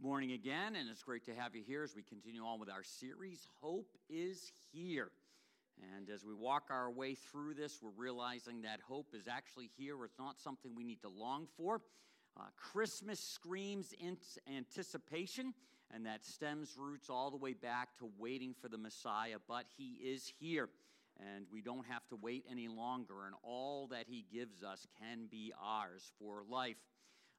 Good morning again, and it's great to have you here as we continue on with our series, Hope is Here. And as we walk our way through this, we're realizing that hope is actually here. It's not something we need to long for. Uh, Christmas screams anticipation, and that stems roots all the way back to waiting for the Messiah, but he is here. And we don't have to wait any longer, and all that he gives us can be ours for life.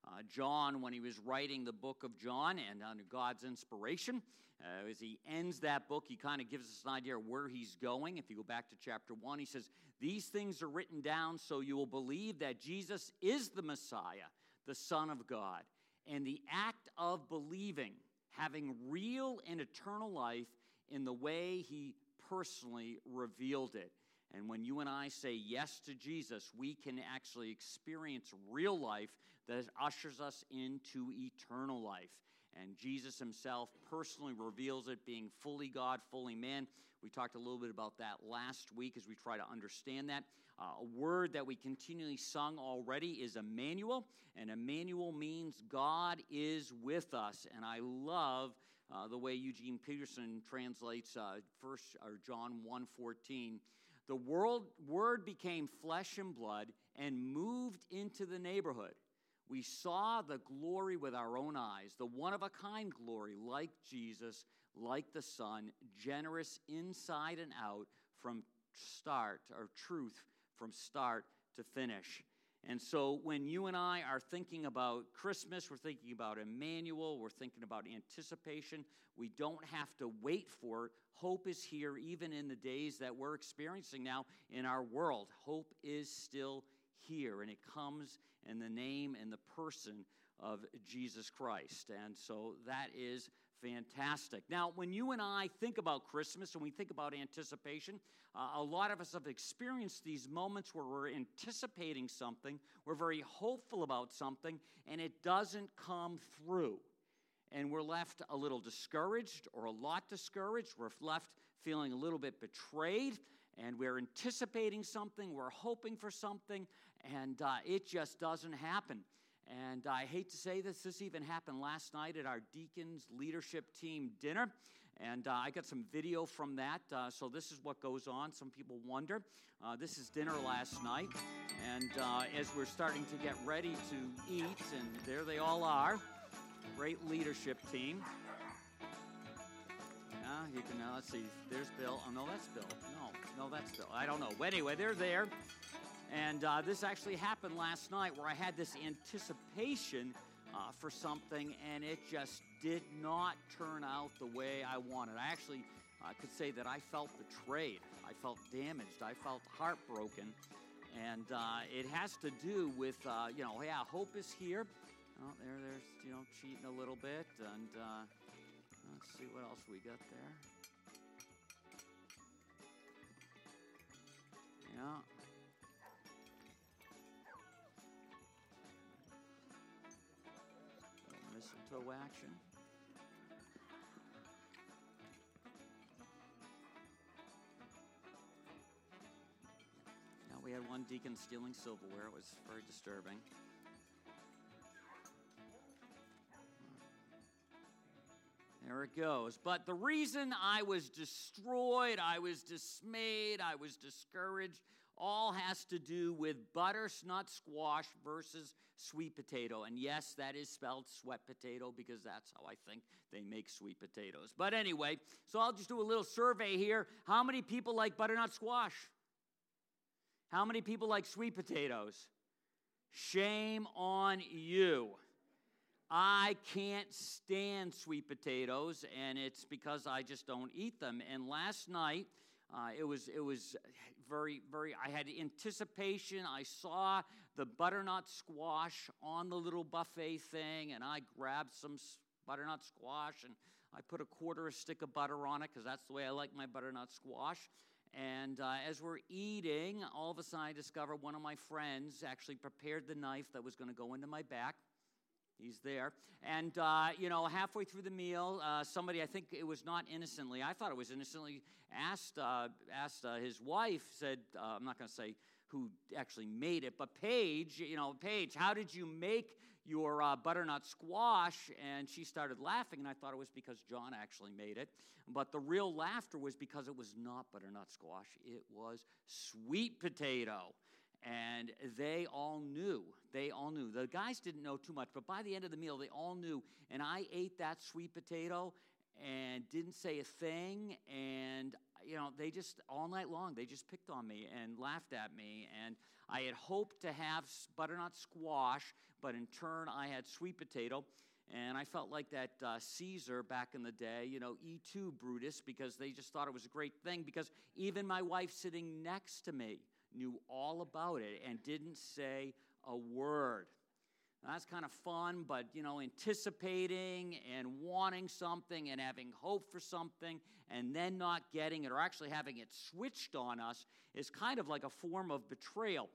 Uh, John, when he was writing the book of John and under God's inspiration, uh, as he ends that book, he kind of gives us an idea of where he's going. If you go back to chapter 1, he says, These things are written down so you will believe that Jesus is the Messiah, the Son of God. And the act of believing, having real and eternal life in the way he personally revealed it. And when you and I say yes to Jesus, we can actually experience real life that ushers us into eternal life. And Jesus himself personally reveals it, being fully God, fully man. We talked a little bit about that last week as we try to understand that. Uh, a word that we continually sung already is Emmanuel, and Emmanuel means God is with us. And I love uh, the way Eugene Peterson translates uh, First or John 1:14. The world word became flesh and blood and moved into the neighborhood. We saw the glory with our own eyes, the one of a kind glory, like Jesus, like the Son, generous inside and out from start, or truth from start to finish. And so when you and I are thinking about Christmas, we're thinking about Emmanuel, we're thinking about anticipation. We don't have to wait for it. Hope is here even in the days that we're experiencing now in our world. Hope is still here, and it comes in the name and the person of Jesus Christ. And so that is fantastic. Now, when you and I think about Christmas and we think about anticipation, uh, a lot of us have experienced these moments where we're anticipating something, we're very hopeful about something, and it doesn't come through. And we're left a little discouraged or a lot discouraged. We're left feeling a little bit betrayed, and we're anticipating something, we're hoping for something, and uh, it just doesn't happen. And I hate to say this, this even happened last night at our deacons leadership team dinner. And uh, I got some video from that. Uh, so this is what goes on. Some people wonder. Uh, this is dinner last night. And uh, as we're starting to get ready to eat, and there they all are great leadership team. Yeah, you can, uh, let's see, there's Bill. Oh, no, that's Bill. No, no, that's Bill. I don't know. Anyway, they're there. And uh, this actually happened last night where I had this anticipation uh, for something and it just did not turn out the way I wanted. I actually uh, could say that I felt betrayed, I felt damaged, I felt heartbroken. And uh, it has to do with, uh, you know, yeah, hope is here. Oh, there, there's, you know, cheating a little bit. And uh, let's see what else we got there. Yeah. Mistletoe action. Now we had one deacon stealing silverware. It was very disturbing. There it goes. But the reason I was destroyed, I was dismayed, I was discouraged, all has to do with butternut squash versus sweet potato. And yes, that is spelled sweat potato because that's how I think they make sweet potatoes. But anyway, so I'll just do a little survey here. How many people like butternut squash? How many people like sweet potatoes? Shame on you. I can't stand sweet potatoes, and it's because I just don't eat them. And last night, uh, it was it was very very. I had anticipation. I saw the butternut squash on the little buffet thing, and I grabbed some butternut squash and I put a quarter a stick of butter on it because that's the way I like my butternut squash. And uh, as we're eating, all of a sudden I discover one of my friends actually prepared the knife that was going to go into my back. He's there. And, uh, you know, halfway through the meal, uh, somebody, I think it was not innocently, I thought it was innocently, asked, uh, asked uh, his wife, said, uh, I'm not going to say who actually made it, but Paige, you know, Paige, how did you make your uh, butternut squash. And she started laughing, and I thought it was because John actually made it. But the real laughter was because it was not butternut squash, it was sweet potato. And they all knew. They all knew. The guys didn't know too much, but by the end of the meal, they all knew. And I ate that sweet potato and didn't say a thing. And, you know, they just, all night long, they just picked on me and laughed at me. And I had hoped to have butternut squash, but in turn, I had sweet potato. And I felt like that uh, Caesar back in the day, you know, Et tu Brutus, because they just thought it was a great thing. Because even my wife sitting next to me knew all about it and didn't say a word. That's kind of fun, but you know, anticipating and wanting something and having hope for something and then not getting it or actually having it switched on us is kind of like a form of betrayal.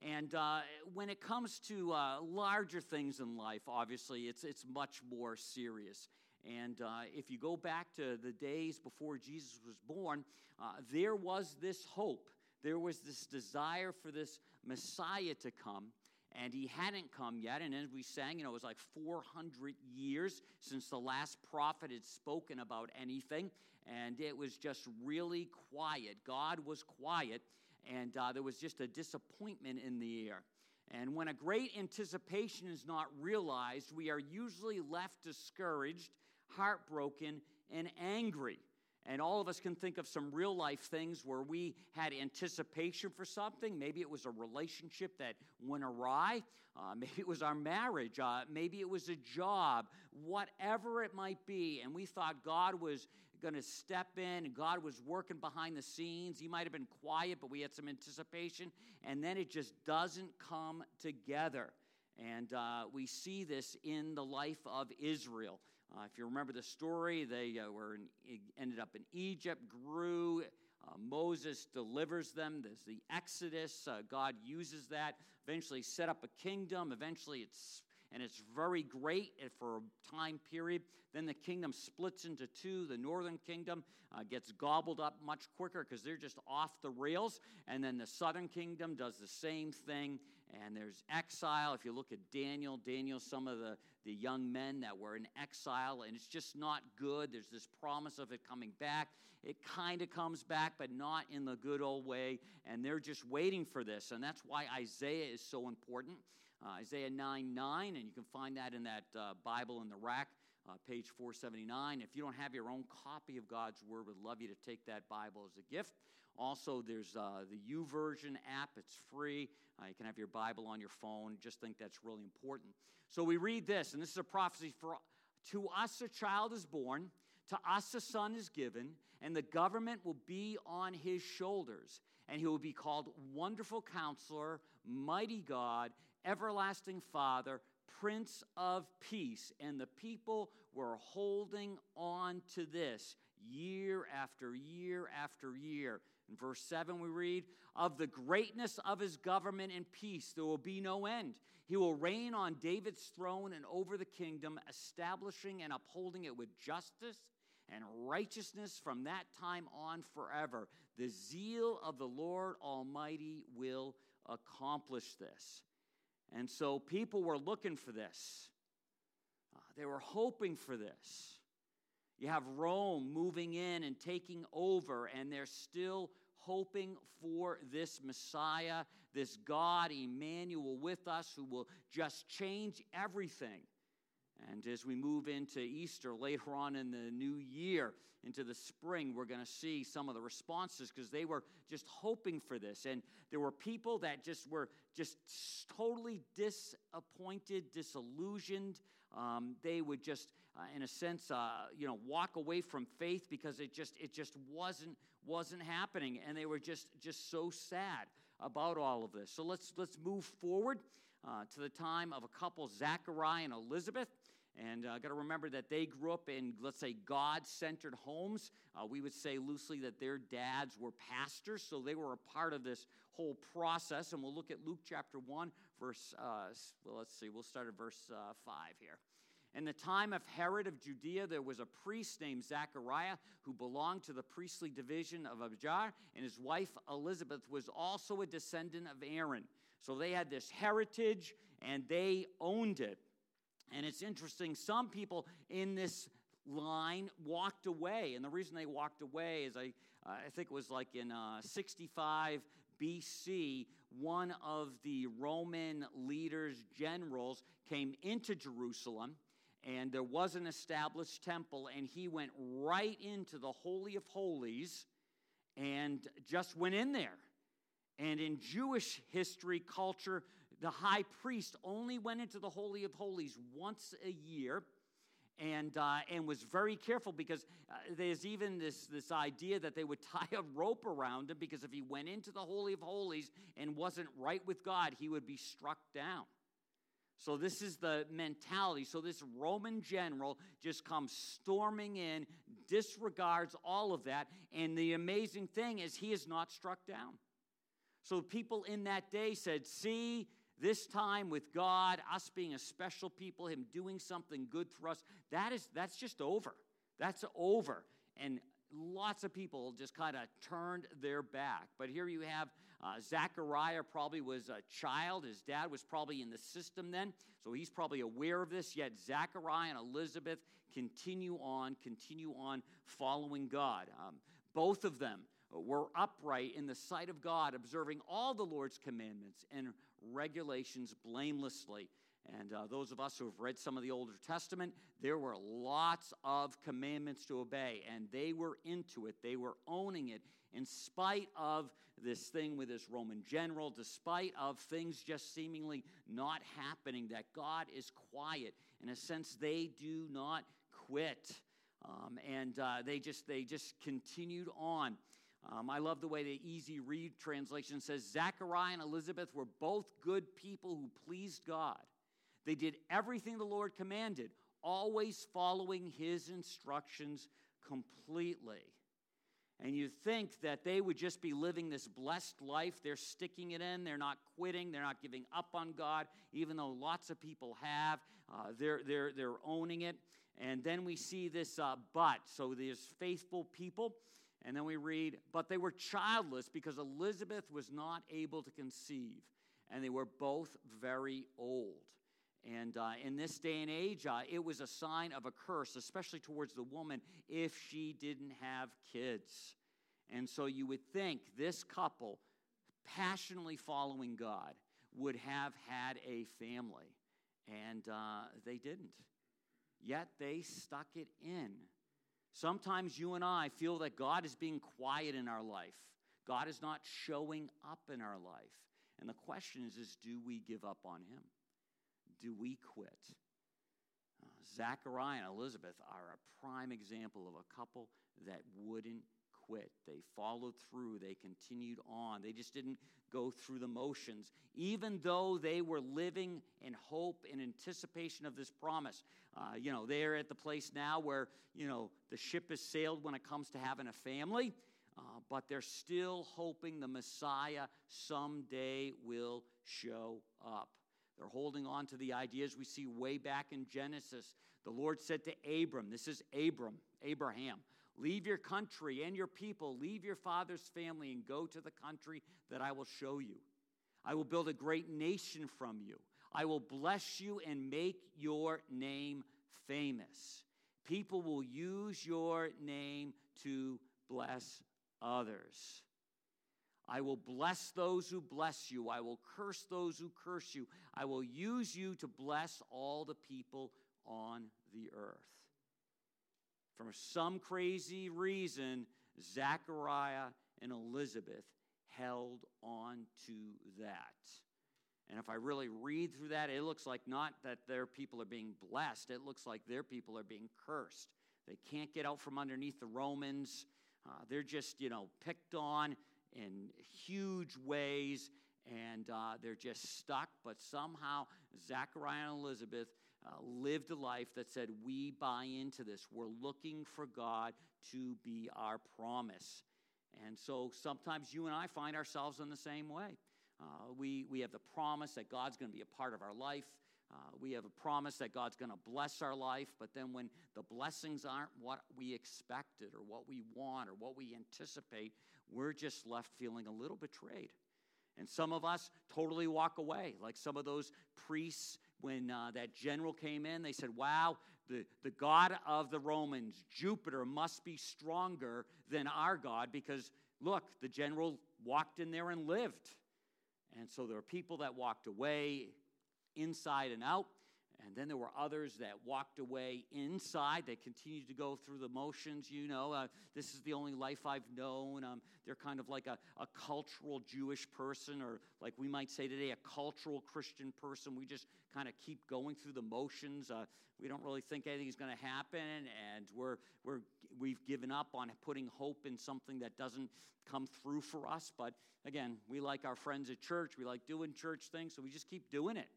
And uh, when it comes to uh, larger things in life, obviously, it's, it's much more serious. And uh, if you go back to the days before Jesus was born, uh, there was this hope. There was this desire for this Messiah to come and he hadn't come yet. And as we sang, you know, it was like 400 years since the last prophet had spoken about anything, and it was just really quiet. God was quiet, and uh, there was just a disappointment in the air. And when a great anticipation is not realized, we are usually left discouraged, heartbroken, and angry. And all of us can think of some real life things where we had anticipation for something. Maybe it was a relationship that went awry. Uh, maybe it was our marriage. Uh, maybe it was a job. Whatever it might be. And we thought God was going to step in and God was working behind the scenes. He might have been quiet, but we had some anticipation. And then it just doesn't come together. And uh, we see this in the life of Israel. Uh, if you remember the story, they uh, were in, ended up in Egypt, grew. Uh, Moses delivers them. There's the Exodus. Uh, God uses that. Eventually, set up a kingdom. Eventually, it's and it's very great for a time period. Then the kingdom splits into two. The northern kingdom uh, gets gobbled up much quicker because they're just off the rails. And then the southern kingdom does the same thing. And there's exile. If you look at Daniel, Daniel, some of the, the young men that were in exile, and it's just not good. There's this promise of it coming back. It kind of comes back, but not in the good old way. And they're just waiting for this. And that's why Isaiah is so important. Uh, Isaiah 9 9, and you can find that in that uh, Bible in the rack, uh, page 479. If you don't have your own copy of God's Word, we'd love you to take that Bible as a gift. Also, there's uh, the YouVersion app, it's free. Uh, you can have your Bible on your phone. Just think that's really important. So we read this, and this is a prophecy for to us a child is born, to us a son is given, and the government will be on his shoulders. And he will be called Wonderful Counselor, Mighty God, Everlasting Father, Prince of Peace. And the people were holding on to this year after year after year. In verse 7, we read, Of the greatness of his government and peace, there will be no end. He will reign on David's throne and over the kingdom, establishing and upholding it with justice and righteousness from that time on forever. The zeal of the Lord Almighty will accomplish this. And so people were looking for this, uh, they were hoping for this. You have Rome moving in and taking over, and they're still hoping for this Messiah, this God, Emmanuel, with us who will just change everything. And as we move into Easter later on in the new year, into the spring, we're going to see some of the responses because they were just hoping for this. And there were people that just were just totally disappointed, disillusioned. Um, they would just, uh, in a sense, uh, you know, walk away from faith because it just it just wasn't wasn't happening, and they were just just so sad about all of this. So let's let's move forward uh, to the time of a couple, Zachariah and Elizabeth. And uh, got to remember that they grew up in, let's say, God centered homes. Uh, we would say loosely that their dads were pastors, so they were a part of this whole process. And we'll look at Luke chapter 1, verse, uh, well, let's see, we'll start at verse uh, 5 here. In the time of Herod of Judea, there was a priest named Zachariah who belonged to the priestly division of Abijah, and his wife Elizabeth was also a descendant of Aaron. So they had this heritage and they owned it. And it's interesting, some people in this line walked away. And the reason they walked away is I, I think it was like in uh, 65 BC, one of the Roman leaders, generals, came into Jerusalem and there was an established temple, and he went right into the Holy of Holies and just went in there. And in Jewish history, culture, the high priest only went into the Holy of Holies once a year and, uh, and was very careful because uh, there's even this, this idea that they would tie a rope around him because if he went into the Holy of Holies and wasn't right with God, he would be struck down. So, this is the mentality. So, this Roman general just comes storming in, disregards all of that, and the amazing thing is he is not struck down. So, people in that day said, See, this time with God, us being a special people, Him doing something good for us, that is that's just over. That's over. And lots of people just kind of turned their back. But here you have uh, Zechariah probably was a child. His dad was probably in the system then, so he's probably aware of this. Yet Zechariah and Elizabeth continue on, continue on following God. Um, both of them were upright in the sight of God, observing all the Lord's commandments and regulations blamelessly. And uh, those of us who have read some of the Older Testament, there were lots of commandments to obey, and they were into it. They were owning it in spite of this thing with this Roman general, despite of things just seemingly not happening, that God is quiet. In a sense, they do not quit. Um, and uh, they just they just continued on. Um, I love the way the Easy Read translation says Zachariah and Elizabeth were both good people who pleased God. They did everything the Lord commanded, always following his instructions completely. And you think that they would just be living this blessed life. They're sticking it in. They're not quitting. They're not giving up on God, even though lots of people have. Uh, they're, they're, they're owning it. And then we see this uh, but. So there's faithful people. And then we read, but they were childless because Elizabeth was not able to conceive, and they were both very old. And uh, in this day and age, uh, it was a sign of a curse, especially towards the woman, if she didn't have kids. And so you would think this couple, passionately following God, would have had a family. And uh, they didn't. Yet they stuck it in. Sometimes you and I feel that God is being quiet in our life. God is not showing up in our life. And the question is, is do we give up on him? Do we quit? Uh, Zachariah and Elizabeth are a prime example of a couple that wouldn't quit. They followed through, they continued on. They just didn't go through the motions, even though they were living in hope and anticipation of this promise. Uh, you know, they're at the place now where, you know, the ship has sailed when it comes to having a family, uh, but they're still hoping the Messiah someday will show up. They're holding on to the ideas we see way back in Genesis. The Lord said to Abram, this is Abram, Abraham, leave your country and your people, leave your father's family, and go to the country that I will show you. I will build a great nation from you. I will bless you and make your name famous. People will use your name to bless others. I will bless those who bless you. I will curse those who curse you. I will use you to bless all the people on the earth. For some crazy reason, Zachariah and Elizabeth held on to that. And if I really read through that, it looks like not that their people are being blessed, it looks like their people are being cursed. They can't get out from underneath the Romans. Uh, they're just, you know, picked on in huge ways, and uh, they're just stuck. But somehow, Zachariah and Elizabeth uh, lived a life that said, We buy into this. We're looking for God to be our promise. And so sometimes you and I find ourselves in the same way. Uh, we, we have the promise that God's going to be a part of our life. Uh, we have a promise that God's going to bless our life, but then when the blessings aren't what we expected or what we want or what we anticipate, we're just left feeling a little betrayed. And some of us totally walk away, like some of those priests when uh, that general came in. They said, Wow, the, the God of the Romans, Jupiter, must be stronger than our God because, look, the general walked in there and lived. And so there are people that walked away inside and out. And then there were others that walked away inside. They continued to go through the motions. You know, uh, this is the only life I've known. Um, they're kind of like a, a cultural Jewish person, or like we might say today, a cultural Christian person. We just kind of keep going through the motions. Uh, we don't really think anything's going to happen, and we're, we're, we've given up on putting hope in something that doesn't come through for us. But again, we like our friends at church. We like doing church things, so we just keep doing it.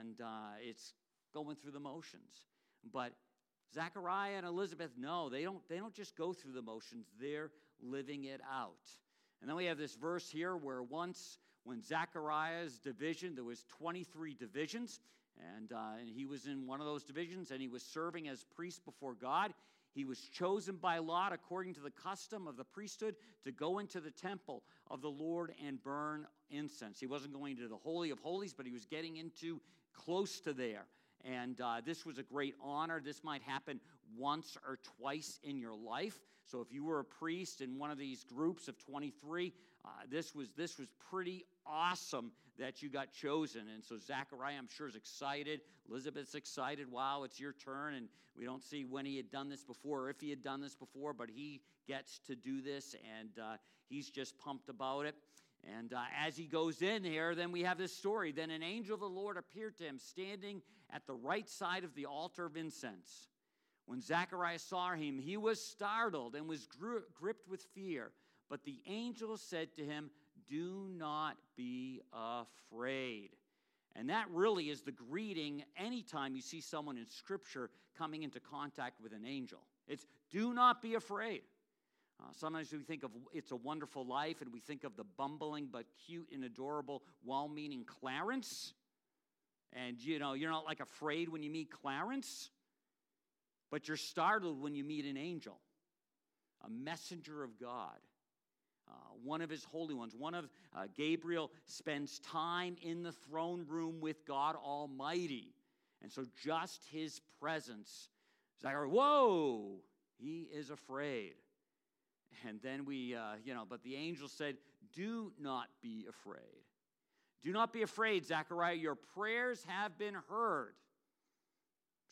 And uh, it's going through the motions. But Zechariah and Elizabeth, no, they don't, they don't just go through the motions, they're living it out. And then we have this verse here where once, when Zechariah's division, there was 23 divisions, and, uh, and he was in one of those divisions, and he was serving as priest before God. He was chosen by lot, according to the custom of the priesthood, to go into the temple of the Lord and burn incense. He wasn't going to the Holy of Holies, but he was getting into close to there. And uh, this was a great honor. This might happen once or twice in your life. So if you were a priest in one of these groups of 23, uh, this was this was pretty awesome that you got chosen. And so Zachariah, I'm sure, is excited. Elizabeth's excited. Wow, it's your turn. And we don't see when he had done this before or if he had done this before, but he gets to do this, and uh, he's just pumped about it. And uh, as he goes in here, then we have this story. Then an angel of the Lord appeared to him, standing at the right side of the altar of incense. When Zacharias saw him, he was startled and was gri- gripped with fear. But the angel said to him, Do not be afraid. And that really is the greeting anytime you see someone in Scripture coming into contact with an angel. It's do not be afraid. Uh, sometimes we think of It's a Wonderful Life and we think of the bumbling but cute and adorable, well meaning Clarence. And you know, you're not like afraid when you meet Clarence, but you're startled when you meet an angel, a messenger of God. Uh, one of his holy ones, one of uh, Gabriel spends time in the throne room with God Almighty. And so just his presence, Zachariah, whoa, he is afraid. And then we, uh, you know, but the angel said, Do not be afraid. Do not be afraid, Zechariah. Your prayers have been heard.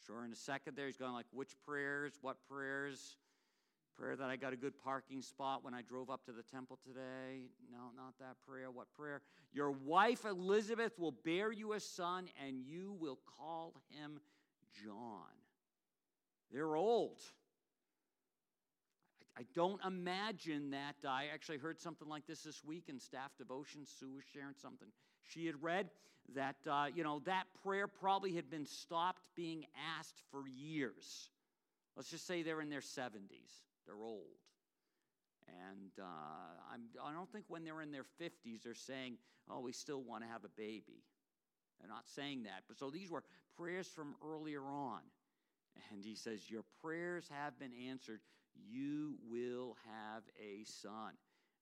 Sure, in a second there, he's going like, Which prayers? What prayers? Prayer that I got a good parking spot when I drove up to the temple today. No, not that prayer. What prayer? Your wife Elizabeth will bear you a son, and you will call him John. They're old. I don't imagine that. I actually heard something like this this week in staff devotion. Sue was sharing something she had read that, uh, you know, that prayer probably had been stopped being asked for years. Let's just say they're in their 70s, they're old. And uh, I'm, I don't think when they're in their 50s, they're saying, oh, we still want to have a baby. They're not saying that. But so these were prayers from earlier on. And he says, Your prayers have been answered you will have a son.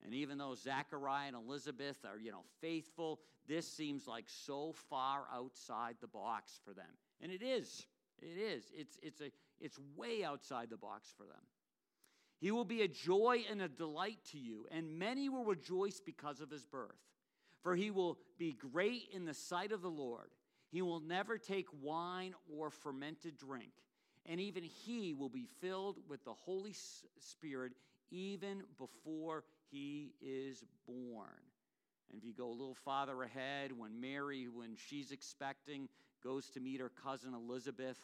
And even though Zachariah and Elizabeth are, you know, faithful, this seems like so far outside the box for them. And it is. It is. It's, it's, a, it's way outside the box for them. He will be a joy and a delight to you, and many will rejoice because of his birth. For he will be great in the sight of the Lord. He will never take wine or fermented drink and even he will be filled with the Holy Spirit even before he is born. And if you go a little farther ahead, when Mary, when she's expecting, goes to meet her cousin Elizabeth,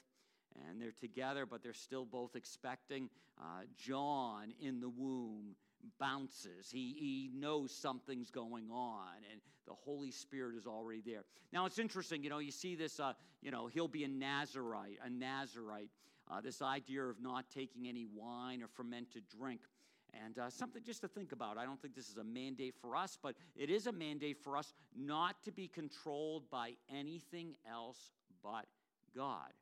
and they're together, but they're still both expecting, uh, John in the womb bounces. He, he knows something's going on, and the Holy Spirit is already there. Now, it's interesting, you know, you see this, uh, you know, he'll be a Nazarite, a Nazarite. Uh, this idea of not taking any wine or fermented drink. And uh, something just to think about. I don't think this is a mandate for us, but it is a mandate for us not to be controlled by anything else but God.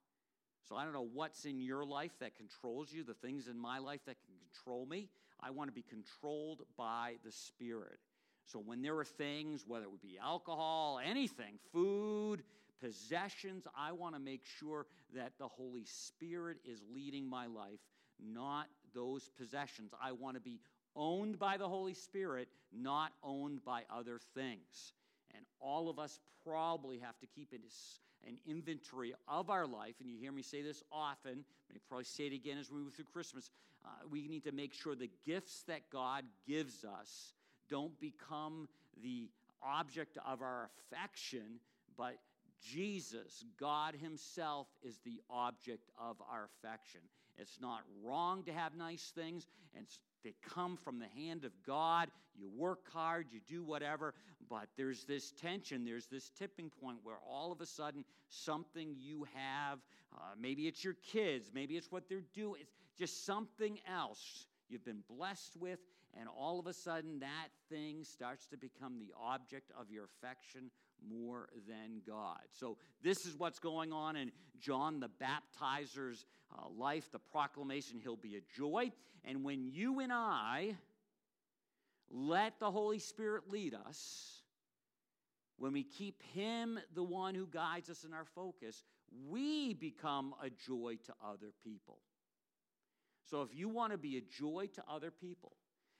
So I don't know what's in your life that controls you, the things in my life that can control me. I want to be controlled by the Spirit. So when there are things, whether it would be alcohol, anything, food, possessions, I want to make sure that the Holy Spirit is leading my life, not those possessions. I want to be owned by the Holy Spirit, not owned by other things. And all of us probably have to keep an inventory of our life. And you hear me say this often, I probably say it again as we move through Christmas. Uh, we need to make sure the gifts that God gives us don't become the object of our affection, but Jesus, God Himself, is the object of our affection. It's not wrong to have nice things, and they come from the hand of God. You work hard, you do whatever, but there's this tension, there's this tipping point where all of a sudden something you have, uh, maybe it's your kids, maybe it's what they're doing, it's just something else you've been blessed with, and all of a sudden that thing starts to become the object of your affection more than God. So, this is what's going on in John the Baptizer's uh, life, the proclamation, he'll be a joy. And when you and I let the Holy Spirit lead us, when we keep Him the one who guides us in our focus, we become a joy to other people. So, if you want to be a joy to other people,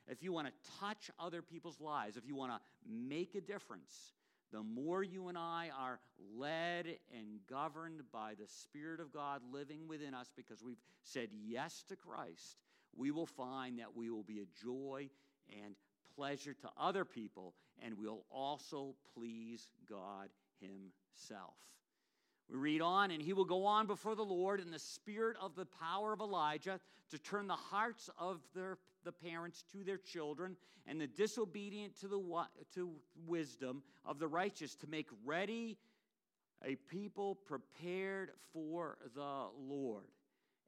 if you want to touch other people's lives, if you want to make a difference, the more you and I are led and governed by the Spirit of God living within us because we've said yes to Christ, we will find that we will be a joy and pleasure to other people, and we'll also please God Himself. We read on, and he will go on before the Lord in the spirit of the power of Elijah to turn the hearts of their, the parents to their children and the disobedient to, the, to wisdom of the righteous to make ready a people prepared for the Lord.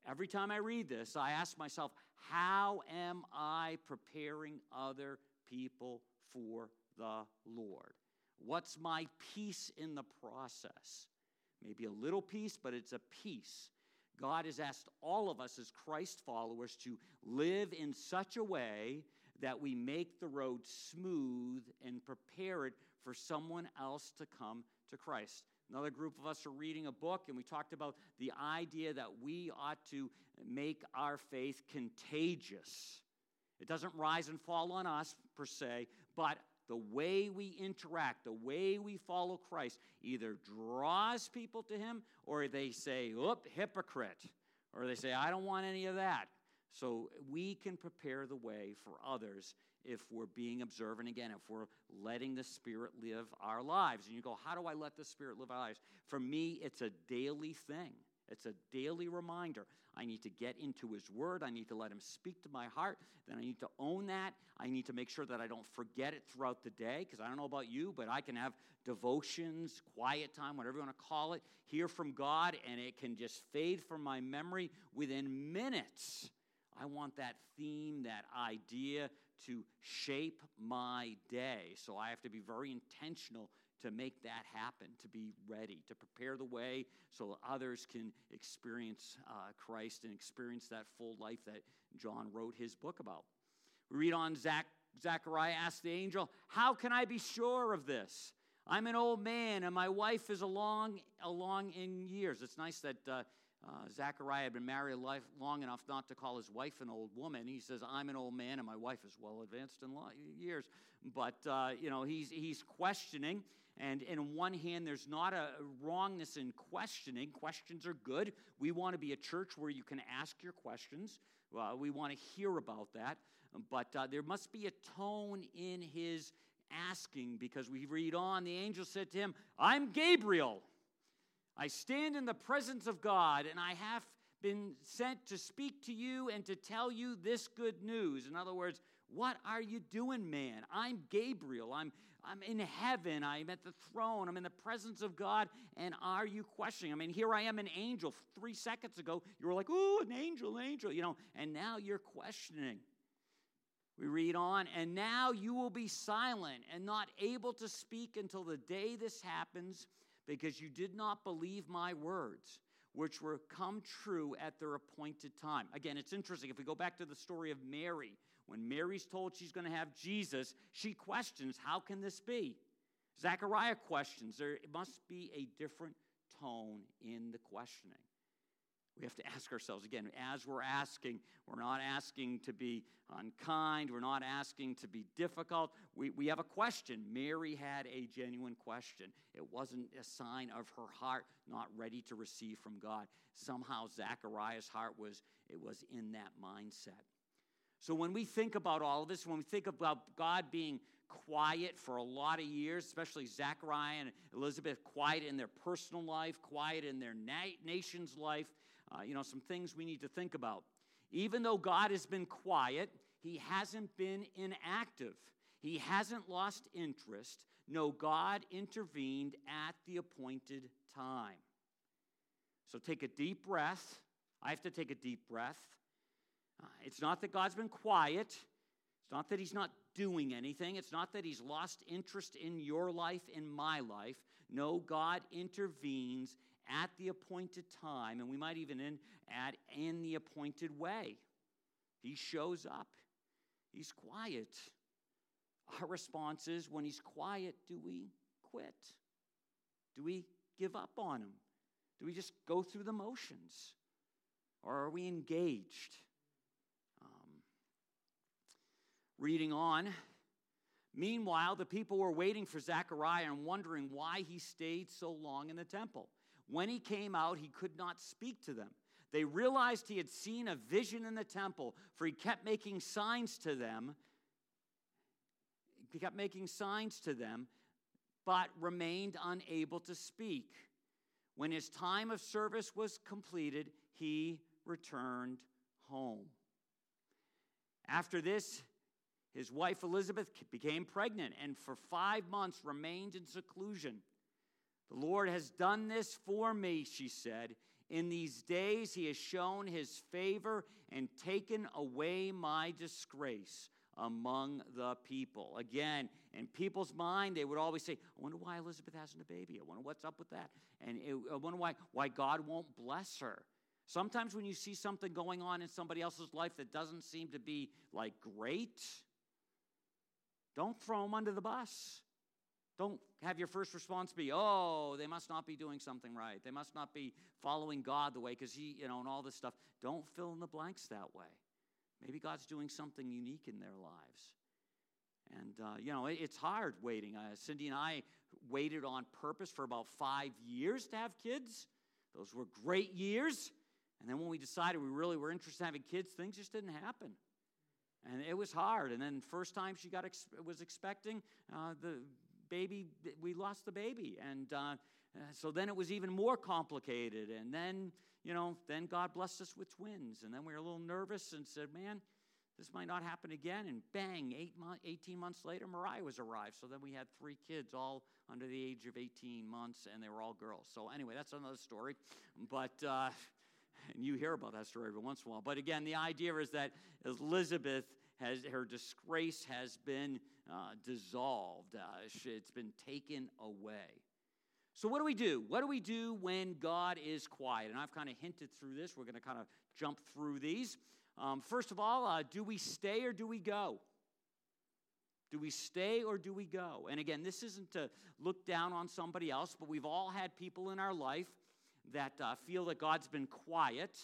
Every time I read this, I ask myself, how am I preparing other people for the Lord? What's my piece in the process? Maybe a little piece, but it's a piece. God has asked all of us as Christ followers to live in such a way that we make the road smooth and prepare it for someone else to come to Christ. Another group of us are reading a book, and we talked about the idea that we ought to make our faith contagious. It doesn't rise and fall on us per se, but the way we interact, the way we follow Christ, either draws people to Him or they say, Oop, hypocrite. Or they say, I don't want any of that. So we can prepare the way for others if we're being observant again, if we're letting the Spirit live our lives. And you go, How do I let the Spirit live our lives? For me, it's a daily thing. It's a daily reminder. I need to get into His Word. I need to let Him speak to my heart. Then I need to own that. I need to make sure that I don't forget it throughout the day because I don't know about you, but I can have devotions, quiet time, whatever you want to call it, hear from God, and it can just fade from my memory within minutes. I want that theme, that idea to shape my day. So I have to be very intentional to make that happen, to be ready, to prepare the way so others can experience uh, Christ and experience that full life that John wrote his book about. We read on Zach, Zachariah asked the angel, How can I be sure of this? I'm an old man and my wife is along, along in years. It's nice that uh, uh, Zechariah had been married life long enough not to call his wife an old woman. He says, I'm an old man and my wife is well advanced in years. But, uh, you know, he's, he's questioning. And in one hand, there's not a wrongness in questioning. Questions are good. We want to be a church where you can ask your questions. Uh, we want to hear about that. But uh, there must be a tone in his asking because we read on the angel said to him, I'm Gabriel. I stand in the presence of God, and I have been sent to speak to you and to tell you this good news. In other words, what are you doing, man? I'm Gabriel. I'm I'm in heaven. I'm at the throne. I'm in the presence of God. And are you questioning? I mean, here I am, an angel. Three seconds ago, you were like, oh, an angel, an angel, you know, and now you're questioning. We read on, and now you will be silent and not able to speak until the day this happens because you did not believe my words, which will come true at their appointed time. Again, it's interesting. If we go back to the story of Mary, when Mary's told she's going to have Jesus, she questions, How can this be? Zechariah questions. There must be a different tone in the questioning. We have to ask ourselves again, as we're asking, we're not asking to be unkind, we're not asking to be difficult. We, we have a question. Mary had a genuine question. It wasn't a sign of her heart not ready to receive from God. Somehow Zachariah's heart was, it was in that mindset. So when we think about all of this, when we think about God being quiet for a lot of years, especially Zachariah and Elizabeth, quiet in their personal life, quiet in their na- nation's life, uh, you know, some things we need to think about. Even though God has been quiet, he hasn't been inactive. He hasn't lost interest. No, God intervened at the appointed time. So take a deep breath. I have to take a deep breath. Uh, it's not that God's been quiet. It's not that He's not doing anything. It's not that He's lost interest in your life, in my life. No, God intervenes at the appointed time, and we might even in, add in the appointed way. He shows up, he's quiet. Our response is when he's quiet, do we quit? Do we give up on him? Do we just go through the motions? Or are we engaged? Um, reading on. Meanwhile, the people were waiting for Zechariah and wondering why he stayed so long in the temple. When he came out, he could not speak to them. They realized he had seen a vision in the temple, for he kept making signs to them. He kept making signs to them, but remained unable to speak. When his time of service was completed, he returned home. After this, his wife Elizabeth became pregnant and for five months remained in seclusion. The Lord has done this for me, she said. In these days, he has shown his favor and taken away my disgrace among the people. Again, in people's mind, they would always say, I wonder why Elizabeth hasn't a baby. I wonder what's up with that. And I wonder why, why God won't bless her. Sometimes when you see something going on in somebody else's life that doesn't seem to be like great, don't throw them under the bus. Don't have your first response be, oh, they must not be doing something right. They must not be following God the way, because He, you know, and all this stuff. Don't fill in the blanks that way. Maybe God's doing something unique in their lives. And, uh, you know, it, it's hard waiting. Uh, Cindy and I waited on purpose for about five years to have kids. Those were great years. And then when we decided we really were interested in having kids, things just didn't happen. And it was hard. And then first time she got ex- was expecting, uh, the baby, we lost the baby. And uh, so then it was even more complicated. And then, you know, then God blessed us with twins. And then we were a little nervous and said, man, this might not happen again. And bang, eight month, 18 months later, Mariah was arrived. So then we had three kids, all under the age of 18 months, and they were all girls. So anyway, that's another story. But, uh, and you hear about that story every once in a while. But again, the idea is that Elizabeth has, her disgrace has been uh, dissolved, uh, it's been taken away. So, what do we do? What do we do when God is quiet? And I've kind of hinted through this. We're going to kind of jump through these. Um, first of all, uh, do we stay or do we go? Do we stay or do we go? And again, this isn't to look down on somebody else, but we've all had people in our life that uh, feel that God's been quiet.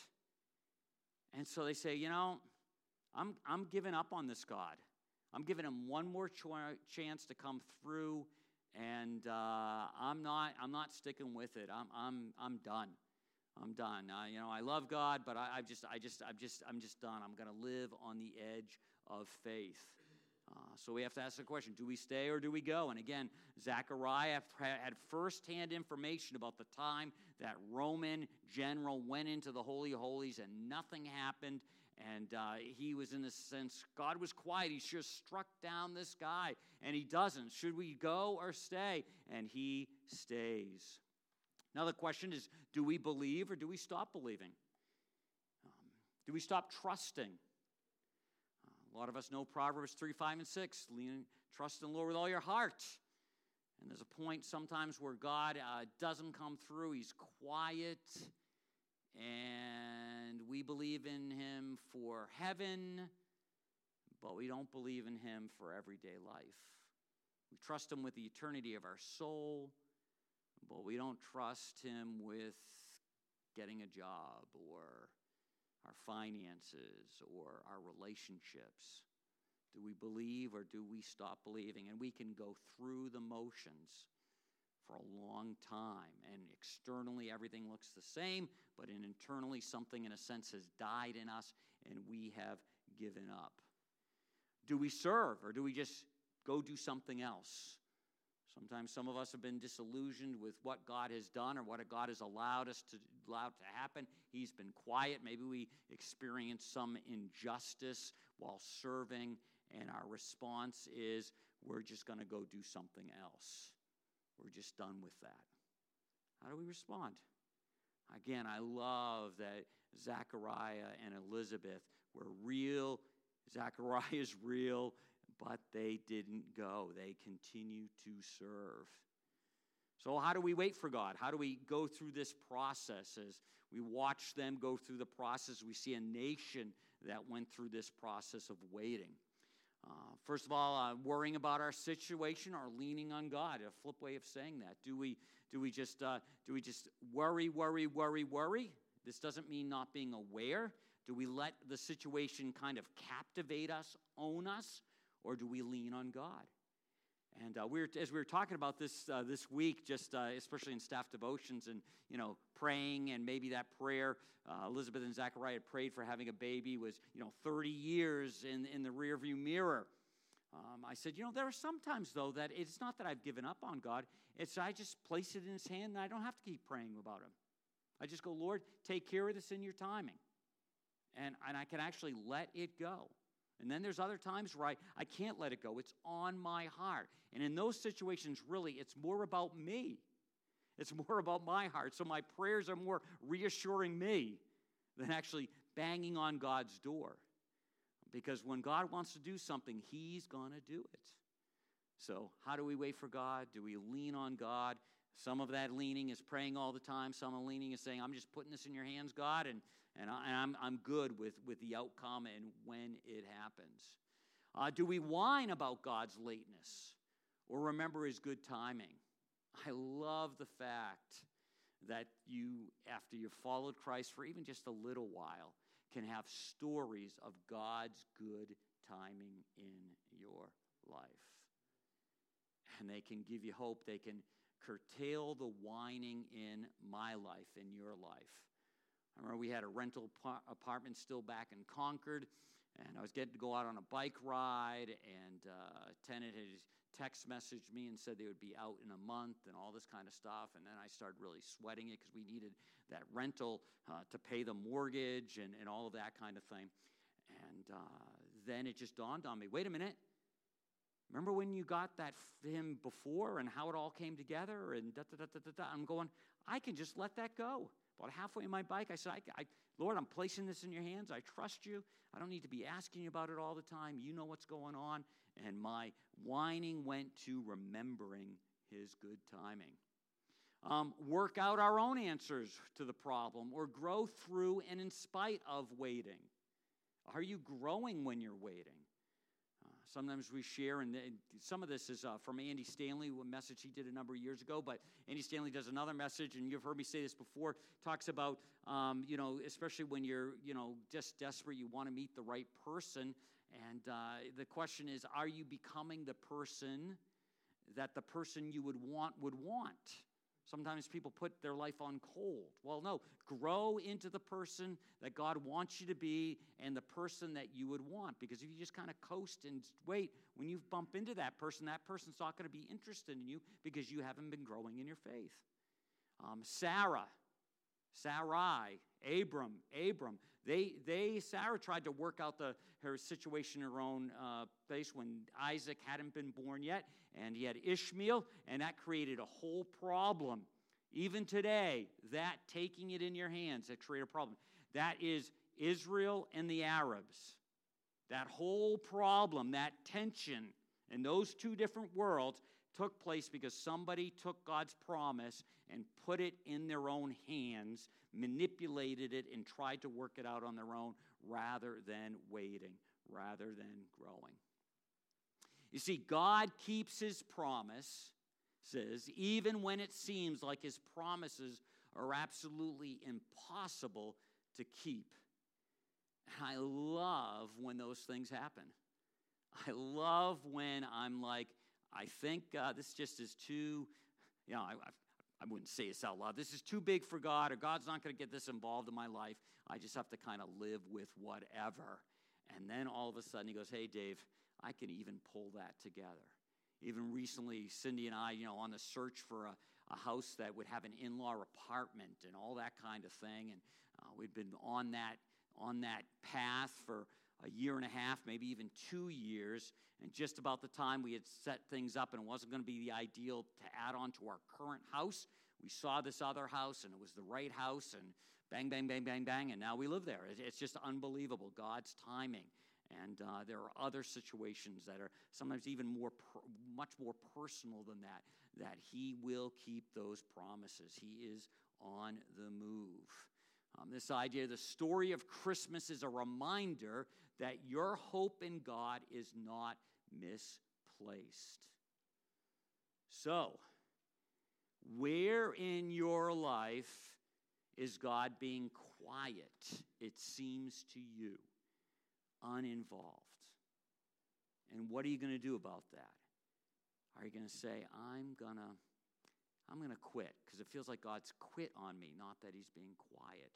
And so they say, you know, I'm, I'm giving up on this God. I'm giving him one more ch- chance to come through, and uh, I'm not I'm not sticking with it. I'm I'm I'm done. I'm done. Uh, you know, I love God, but I, I just I just I'm just I'm just done. I'm going to live on the edge of faith. Uh, so we have to ask the question do we stay or do we go? And again, Zechariah had firsthand information about the time that Roman general went into the Holy Holies and nothing happened. And uh, he was, in a sense, God was quiet. He just struck down this guy, and he doesn't. Should we go or stay? And he stays. Now, the question is do we believe or do we stop believing? Um, do we stop trusting? A lot of us know Proverbs 3, 5, and 6. Lean, trust in the Lord with all your heart. And there's a point sometimes where God uh, doesn't come through, He's quiet and we believe in him for heaven, but we don't believe in him for everyday life. We trust him with the eternity of our soul, but we don't trust him with getting a job or our finances or our relationships. Do we believe or do we stop believing? And we can go through the motions for a long time. And externally, everything looks the same, but in internally, something in a sense has died in us and we have given up. Do we serve or do we just go do something else? Sometimes some of us have been disillusioned with what God has done or what God has allowed us to allow to happen. He's been quiet. Maybe we experience some injustice while serving, and our response is we're just going to go do something else. We're just done with that. How do we respond? Again, I love that Zachariah and Elizabeth were real. Zachariah is real, but they didn't go. They continue to serve. So, how do we wait for God? How do we go through this process? As we watch them go through the process, we see a nation that went through this process of waiting. Uh, first of all, uh, worrying about our situation or leaning on God. A flip way of saying that. Do we do we just uh, do we just worry, worry, worry, worry? This doesn't mean not being aware. Do we let the situation kind of captivate us, own us, or do we lean on God? And uh, we were, as we were talking about this uh, this week, just uh, especially in staff devotions and you know praying and maybe that prayer uh, Elizabeth and Zachariah prayed for having a baby was you know 30 years in in the rearview mirror. Um, I said, you know, there are sometimes though that it's not that I've given up on God. It's I just place it in His hand and I don't have to keep praying about Him. I just go, Lord, take care of this in Your timing, and and I can actually let it go. And then there's other times where I, I can't let it go. It's on my heart. And in those situations, really, it's more about me. It's more about my heart. So my prayers are more reassuring me than actually banging on God's door. Because when God wants to do something, He's going to do it. So, how do we wait for God? Do we lean on God? Some of that leaning is praying all the time. Some of the leaning is saying, I'm just putting this in your hands, God, and, and, I, am I'm, I'm good with, with the outcome and when it happens. Uh, do we whine about God's lateness or remember his good timing? I love the fact that you, after you've followed Christ for even just a little while, can have stories of God's good timing in your life. And they can give you hope. They can curtail the whining in my life, in your life. I remember we had a rental apartment still back in Concord, and I was getting to go out on a bike ride, and uh, a tenant had text messaged me and said they would be out in a month and all this kind of stuff. And then I started really sweating it because we needed that rental uh, to pay the mortgage and, and all of that kind of thing. And uh, then it just dawned on me wait a minute. Remember when you got that him before and how it all came together and da da da da da. I'm going, I can just let that go. About halfway in my bike, I said, I, I, Lord, I'm placing this in your hands. I trust you. I don't need to be asking you about it all the time. You know what's going on. And my whining went to remembering his good timing. Um, work out our own answers to the problem or grow through and in spite of waiting. Are you growing when you're waiting? Sometimes we share, and some of this is uh, from Andy Stanley, a message he did a number of years ago. But Andy Stanley does another message, and you've heard me say this before. Talks about, um, you know, especially when you're, you know, just desperate, you want to meet the right person, and uh, the question is, are you becoming the person that the person you would want would want? Sometimes people put their life on cold. Well, no, grow into the person that God wants you to be and the person that you would want. Because if you just kind of coast and wait, when you bump into that person, that person's not going to be interested in you because you haven't been growing in your faith. Um, Sarah, Sarai, Abram, Abram, they, they, Sarah tried to work out the, her situation in her own uh, place when Isaac hadn't been born yet, and he had Ishmael, and that created a whole problem. Even today, that taking it in your hands, that created a problem. That is Israel and the Arabs. That whole problem, that tension in those two different worlds took place because somebody took God's promise and put it in their own hands, manipulated it, and tried to work it out on their own rather than waiting, rather than growing. You see, God keeps his promise, says, even when it seems like his promises are absolutely impossible to keep. I love when those things happen. I love when I'm like, I think uh, this just is too, you know, I, I, I wouldn't say this out loud. This is too big for God, or God's not going to get this involved in my life. I just have to kind of live with whatever. And then all of a sudden he goes, Hey, Dave, I can even pull that together. Even recently, Cindy and I, you know, on the search for a, a house that would have an in-law apartment and all that kind of thing, and uh, we'd been on that on that path for a year and a half, maybe even two years. And just about the time we had set things up and it wasn't going to be the ideal to add on to our current house, we saw this other house and it was the right house and bang, bang, bang, bang, bang. And now we live there. It's just unbelievable, God's timing. And uh, there are other situations that are sometimes even more, per, much more personal than that, that He will keep those promises. He is on the move. Um, this idea, the story of Christmas is a reminder that your hope in God is not misplaced. So, where in your life is God being quiet, it seems to you, uninvolved? And what are you going to do about that? Are you going to say, I'm going to I'm going to quit because it feels like God's quit on me, not that he's being quiet.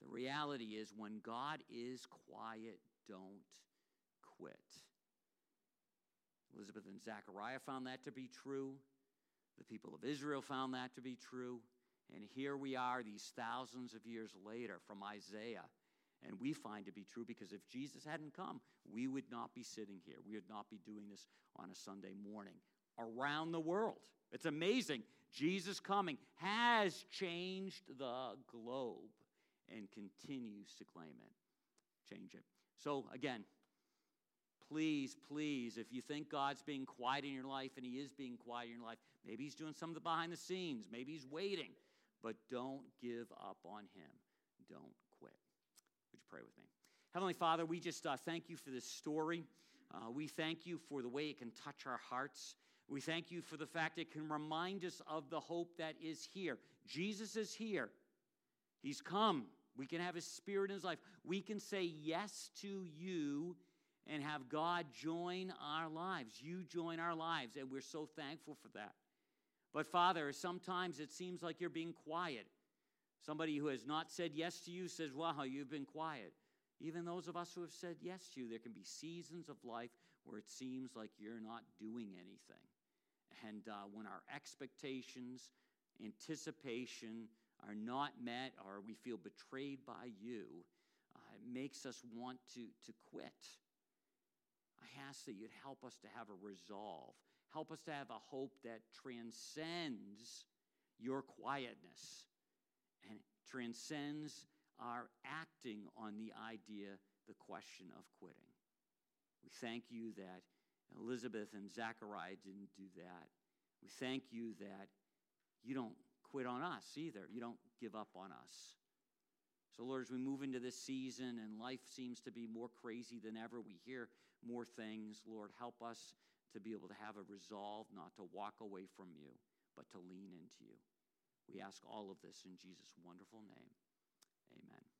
The reality is, when God is quiet, don't quit. Elizabeth and Zechariah found that to be true. The people of Israel found that to be true. And here we are, these thousands of years later, from Isaiah. And we find to be true because if Jesus hadn't come, we would not be sitting here. We would not be doing this on a Sunday morning around the world. It's amazing. Jesus coming has changed the globe and continues to claim it. Change it. So, again, please, please, if you think God's being quiet in your life and He is being quiet in your life, maybe He's doing some of the behind the scenes, maybe He's waiting, but don't give up on Him. Don't quit. Would you pray with me? Heavenly Father, we just uh, thank you for this story. Uh, we thank you for the way it can touch our hearts. We thank you for the fact it can remind us of the hope that is here. Jesus is here. He's come. We can have His Spirit in His life. We can say yes to you and have God join our lives. You join our lives, and we're so thankful for that. But, Father, sometimes it seems like you're being quiet. Somebody who has not said yes to you says, Wow, you've been quiet. Even those of us who have said yes to you, there can be seasons of life where it seems like you're not doing anything. And uh, when our expectations, anticipation are not met or we feel betrayed by you, uh, it makes us want to, to quit. I ask that you'd help us to have a resolve, help us to have a hope that transcends your quietness and transcends our acting on the idea, the question of quitting. We thank you that Elizabeth and Zachariah didn't do that. We thank you that you don't quit on us either. You don't give up on us. So, Lord, as we move into this season and life seems to be more crazy than ever, we hear more things. Lord, help us to be able to have a resolve not to walk away from you, but to lean into you. We ask all of this in Jesus' wonderful name. Amen.